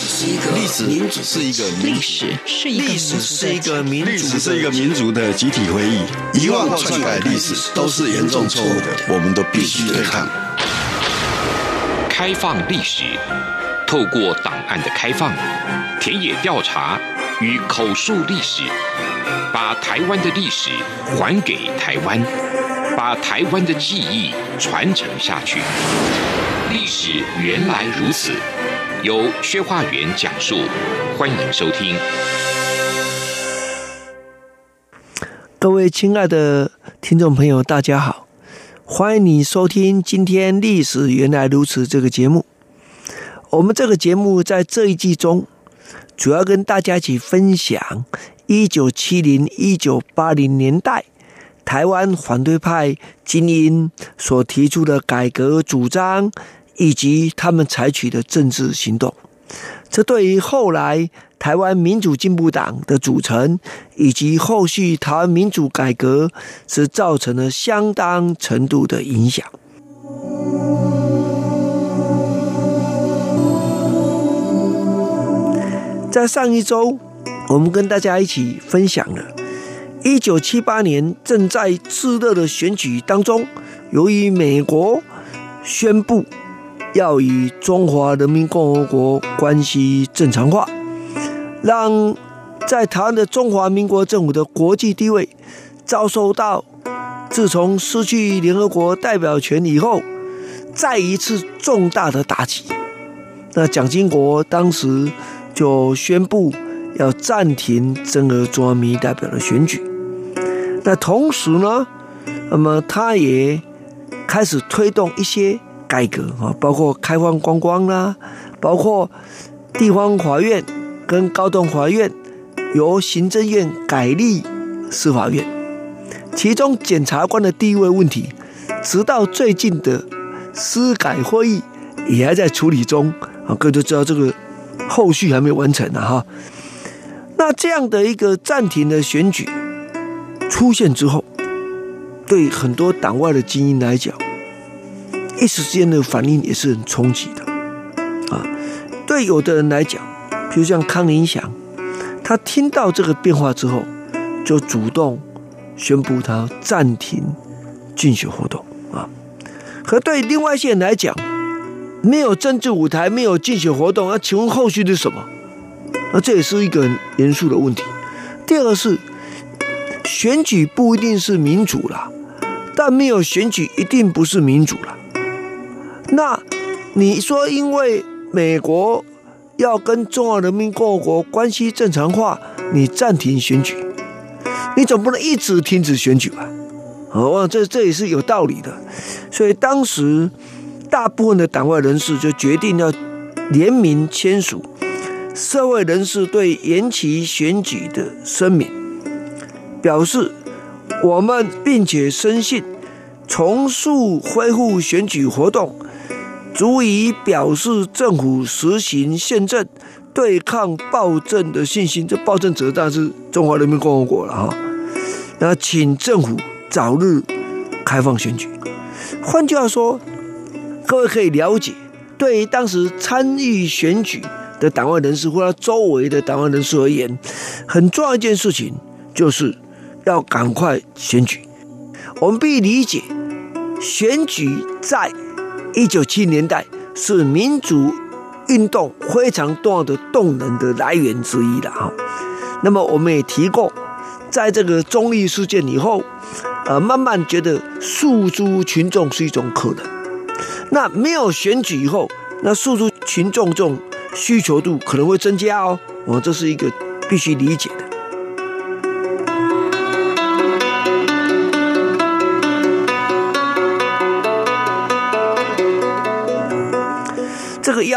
史是一个历史，民主是一个历史是一个历史是一个民历史是一个民族的集体回忆，遗忘或篡改历史都是严重错误的，我们都必须对抗。开放历史，透过档案的开放、田野调查与口述历史，把台湾的历史还给台湾，把台湾的记忆传承下去。历史原来如此，由薛化元讲述，欢迎收听。各位亲爱的听众朋友，大家好，欢迎你收听今天《历史原来如此》这个节目。我们这个节目在这一季中，主要跟大家一起分享一九七零、一九八零年代台湾反对派精英所提出的改革主张。以及他们采取的政治行动，这对于后来台湾民主进步党的组成，以及后续台湾民主改革，是造成了相当程度的影响。在上一周，我们跟大家一起分享了，一九七八年正在炽热的选举当中，由于美国宣布。要与中华人民共和国关系正常化，让在台湾的中华民国政府的国际地位遭受到自从失去联合国代表权以后再一次重大的打击。那蒋经国当时就宣布要暂停增额中华民代表的选举。那同时呢，那么他也开始推动一些。改革啊，包括开放观光啦，包括地方法院跟高等法院由行政院改立司法院，其中检察官的地位问题，直到最近的司改会议也还在处理中啊，各位都知道这个后续还没完成呢哈。那这样的一个暂停的选举出现之后，对很多党外的精英来讲。一时间的反应也是很冲击的，啊，对有的人来讲，比如像康宁祥，他听到这个变化之后，就主动宣布他暂停竞选活动啊。可对另外一些人来讲，没有政治舞台，没有竞选活动，那请问后续是什么？那这也是一个很严肃的问题。第二个是，选举不一定是民主了，但没有选举一定不是民主了。那你说，因为美国要跟中华人民共和国关系正常化，你暂停选举，你总不能一直停止选举吧？哦，这这也是有道理的。所以当时大部分的党外人士就决定要联名签署社会人士对延期选举的声明，表示我们并且深信重塑恢复选举活动。足以表示政府实行宪政、对抗暴政的信心。这暴政者当然是中华人民共和国了哈。那请政府早日开放选举。换句话说，各位可以了解，对于当时参与选举的党外人士或者周围的党外人士而言，很重要一件事情就是要赶快选举。我们必须理解，选举在。一九七零年代是民主运动非常重要的动能的来源之一的哈。那么我们也提过，在这个中立事件以后，呃，慢慢觉得诉诸群众是一种可能。那没有选举以后，那诉诸群众这种需求度可能会增加哦。我这是一个必须理解的。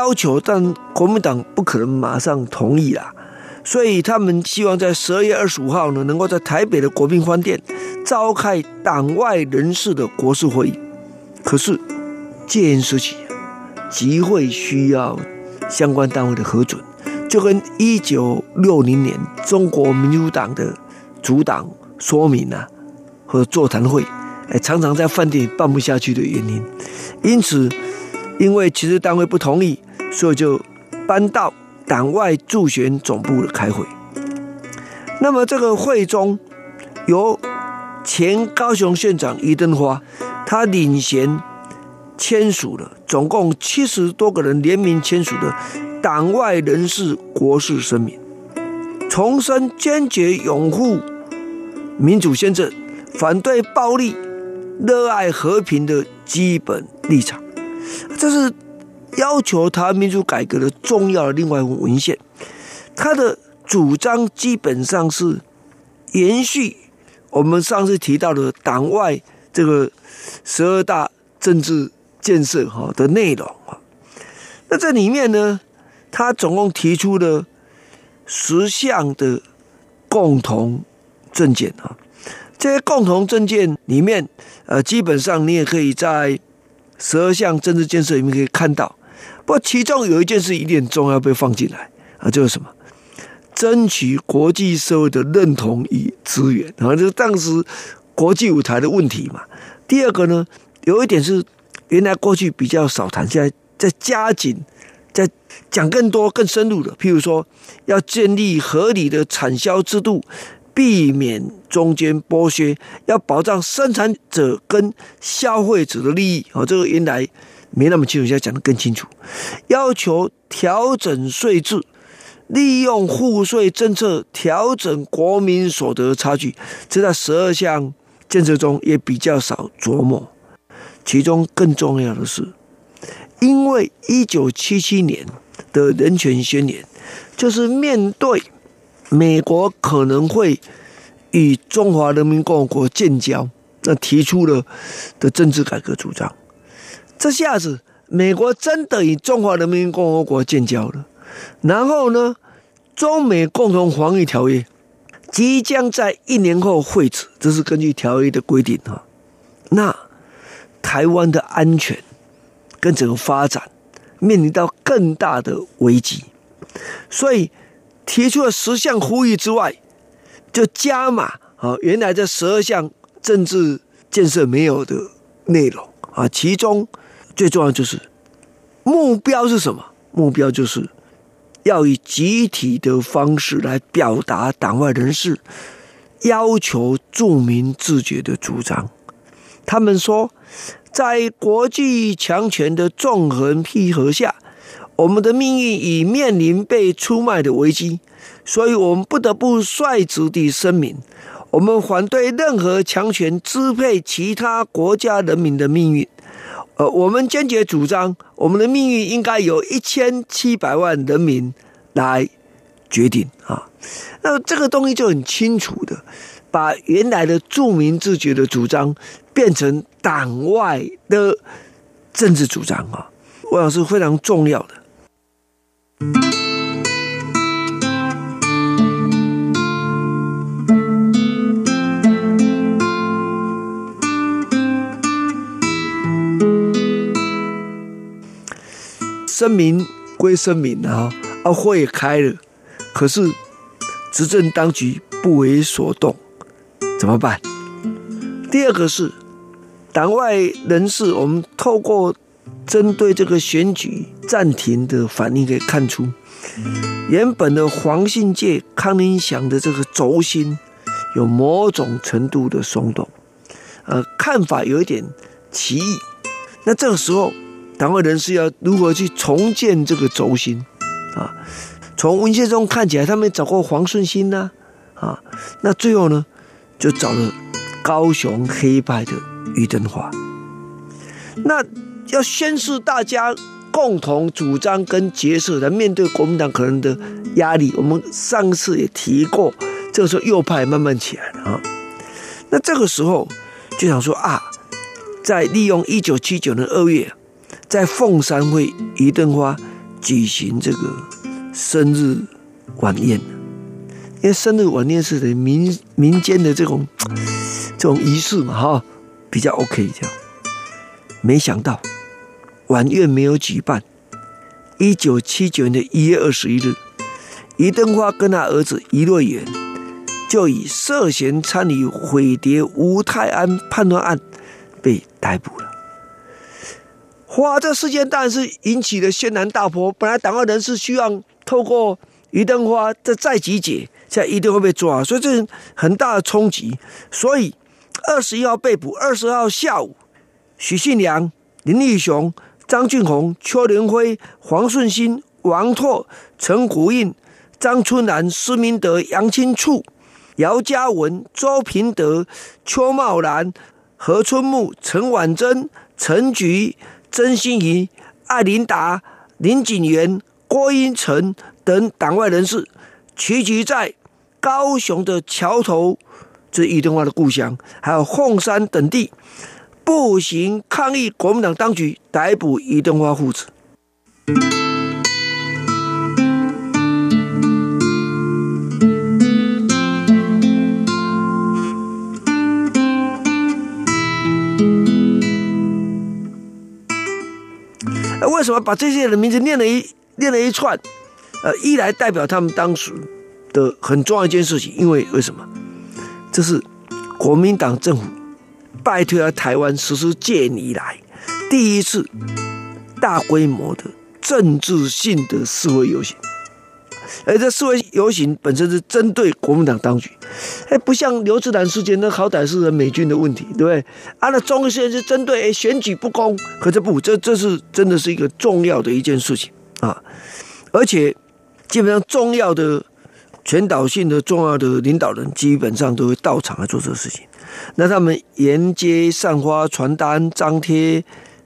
要求，但国民党不可能马上同意啦，所以他们希望在十二月二十五号呢，能够在台北的国宾饭店召开党外人士的国事会议。可是戒严时期，集会需要相关单位的核准，就跟一九六零年中国民主党的主党说明啊，和座谈会，哎，常常在饭店办不下去的原因，因此。因为其实单位不同意，所以就搬到党外助选总部的开会。那么这个会中，由前高雄县长余登华，他领衔签署了总共七十多个人联名签署的党外人士国事声明，重申坚决拥护民主宪政、反对暴力、热爱和平的基本立场。这是要求台湾民主改革的重要的另外一份文献，他的。主张基本上是延续我们上次提到的党外这个十二大政治建设哈的内容啊。那这里面呢，他总共提出了十项的共同政见啊。这些共同政见里面，呃，基本上你也可以在十二项政治建设里面可以看到。不过其中有一件事一定重要被放进来啊，就是什么？争取国际社会的认同与资源啊，就是当时国际舞台的问题嘛。第二个呢，有一点是原来过去比较少谈，现在在加紧，在讲更多、更深入的。譬如说，要建立合理的产销制度，避免中间剥削，要保障生产者跟消费者的利益啊。这个原来没那么清楚，现在讲得更清楚。要求调整税制。利用赋税政策调整国民所得差距，这在十二项建设中也比较少琢磨。其中更重要的是，因为一九七七年的人权宣言，就是面对美国可能会与中华人民共和国建交，那提出了的政治改革主张。这下子，美国真的与中华人民共和国建交了，然后呢？中美共同防御条约即将在一年后废止，这是根据条约的规定啊。那台湾的安全跟整个发展面临到更大的危机，所以提出了十项呼吁之外，就加码啊，原来这十二项政治建设没有的内容啊，其中最重要就是目标是什么？目标就是。要以集体的方式来表达党外人士要求著名自决的主张。他们说，在国际强权的纵横配合下，我们的命运已面临被出卖的危机，所以我们不得不率直地声明：我们反对任何强权支配其他国家人民的命运。呃，我们坚决主张，我们的命运应该由一千七百万人民来决定啊。那这个东西就很清楚的，把原来的著名自觉的主张变成党外的政治主张啊，我想是非常重要的。声明归声明啊，啊会也开了，可是执政当局不为所动，怎么办？第二个是党外人士，我们透过针对这个选举暂停的反应，可以看出，原本的黄信介、康宁祥的这个轴心有某种程度的松动，呃，看法有一点歧义。那这个时候。党外人士要如何去重建这个轴心啊？从文献中看起来，他们找过黄顺兴呐，啊，那最后呢，就找了高雄黑派的余登华。那要宣示大家共同主张跟结社来面对国民党可能的压力。我们上次也提过，这个时候右派慢慢起来了啊。那这个时候就想说啊，在利用一九七九年二月。在凤山会，余登花举行这个生日晚宴，因为生日晚宴是的民民间的这种这种仪式嘛，哈，比较 OK 这样。没想到晚宴没有举办。一九七九年的一月二十一日，余登花跟他儿子余乐元就以涉嫌参与毁谍吴泰安叛乱案被逮捕了。花！这事件当然是引起了轩然大波。本来党外人士希望透过余登花再再集结，现在一定会被抓，所以这是很大的冲击。所以二十一号被捕，二十二号下午，许信良、林义雄、张俊宏、邱连辉、黄顺兴、王拓、陈国印、张春兰、施明德、杨清处、姚嘉文、周平德、邱茂兰、何春木、陈婉珍、陈菊、曾心怡、艾琳达、林景元、郭英成等党外人士，齐聚在高雄的桥头，这是余登华的故乡，还有凤山等地，步行抗议国民党当局逮捕余登华父子。为什么把这些人的名字念了一念了一串？呃，一来代表他们当时的很重要一件事情，因为为什么？这是国民党政府败退了台湾实施戒严以来第一次大规模的政治性的示威游行。而这示威游行本身是针对国民党当局，哎，不像刘志兰事件，那好歹是美军的问题，对不对？啊，那中共事件是针对选举不公，可这不，这这是真的是一个重要的一件事情啊！而且基本上重要的全岛性的重要的领导人，基本上都会到场来做这个事情。那他们沿街散发传单、张贴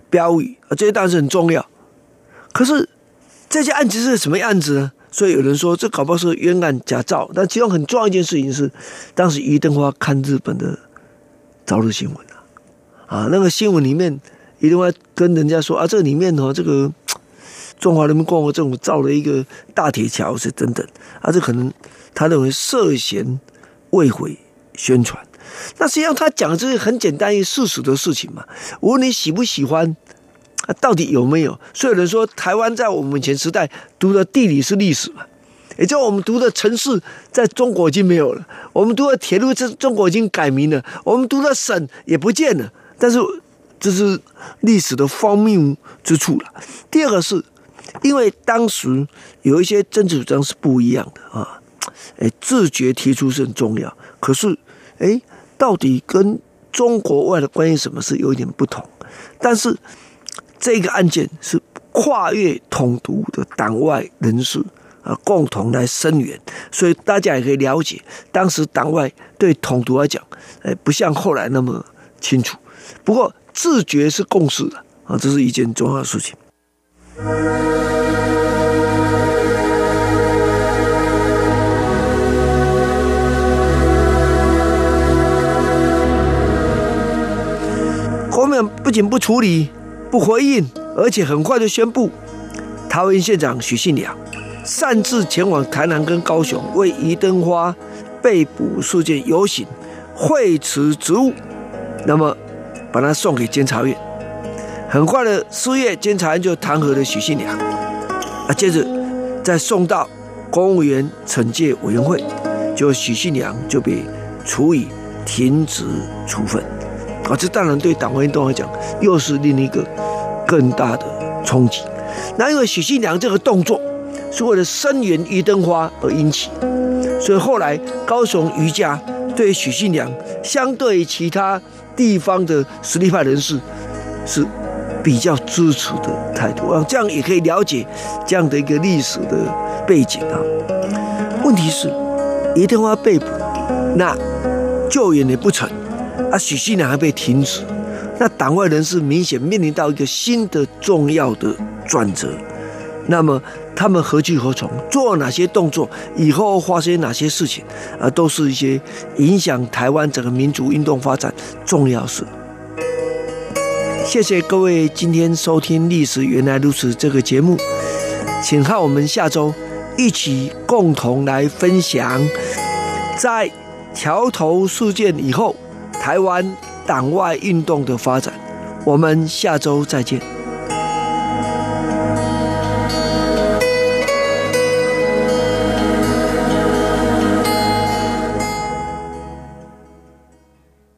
标语啊，这些当然是很重要。可是这些案子是什么案子呢？所以有人说，这搞不好是冤案假造。但其中很重要一件事情是，当时余登华看日本的朝日新闻啊，啊，那个新闻里面，余登华跟人家说啊，这里面哦，这个中华人民共和国政府造了一个大铁桥是等等，啊，这可能他认为涉嫌未毁宣传。那实际上他讲的这是很简单一事实的事情嘛，无论你喜不喜欢。啊，到底有没有？所以有人说，台湾在我们以前时代读的地理是历史嘛，也就我们读的城市在中国已经没有了，我们读的铁路在中国已经改名了，我们读的省也不见了。但是这是历史的荒谬之处了。第二个是，因为当时有一些政治主张是不一样的啊，哎，自觉提出是很重要，可是哎，到底跟中国外的关系什么是有一点不同，但是。这个案件是跨越统独的党外人士啊，共同来声援，所以大家也可以了解，当时党外对统独来讲，哎，不像后来那么清楚。不过自觉是共识的啊，这是一件重要的事情。后面不仅不处理。不回应，而且很快就宣布，桃园县长许信良擅自前往台南跟高雄，为余登花被捕事件游行废辞职务，那么把他送给监察院。很快的，四月监察院就弹劾了许信良，啊，接着再送到公务员惩戒委员会，就许信良就被处以停职处分。啊，这当然对党外运动来讲，又是另一个更大的冲击。那因为许信良这个动作是为了声援余登花而引起，所以后来高雄余家对许信良，相对其他地方的实力派人士是比较支持的态度啊，这样也可以了解这样的一个历史的背景啊。问题是余登花被捕，那救援也不成。啊，许信良还被停职，那党外人士明显面临到一个新的重要的转折。那么他们何去何从？做哪些动作？以后发生哪些事情？啊，都是一些影响台湾整个民族运动发展重要事。谢谢各位今天收听《历史原来如此》这个节目，请和我们下周一起共同来分享，在桥头事件以后。台湾党外运动的发展，我们下周再见。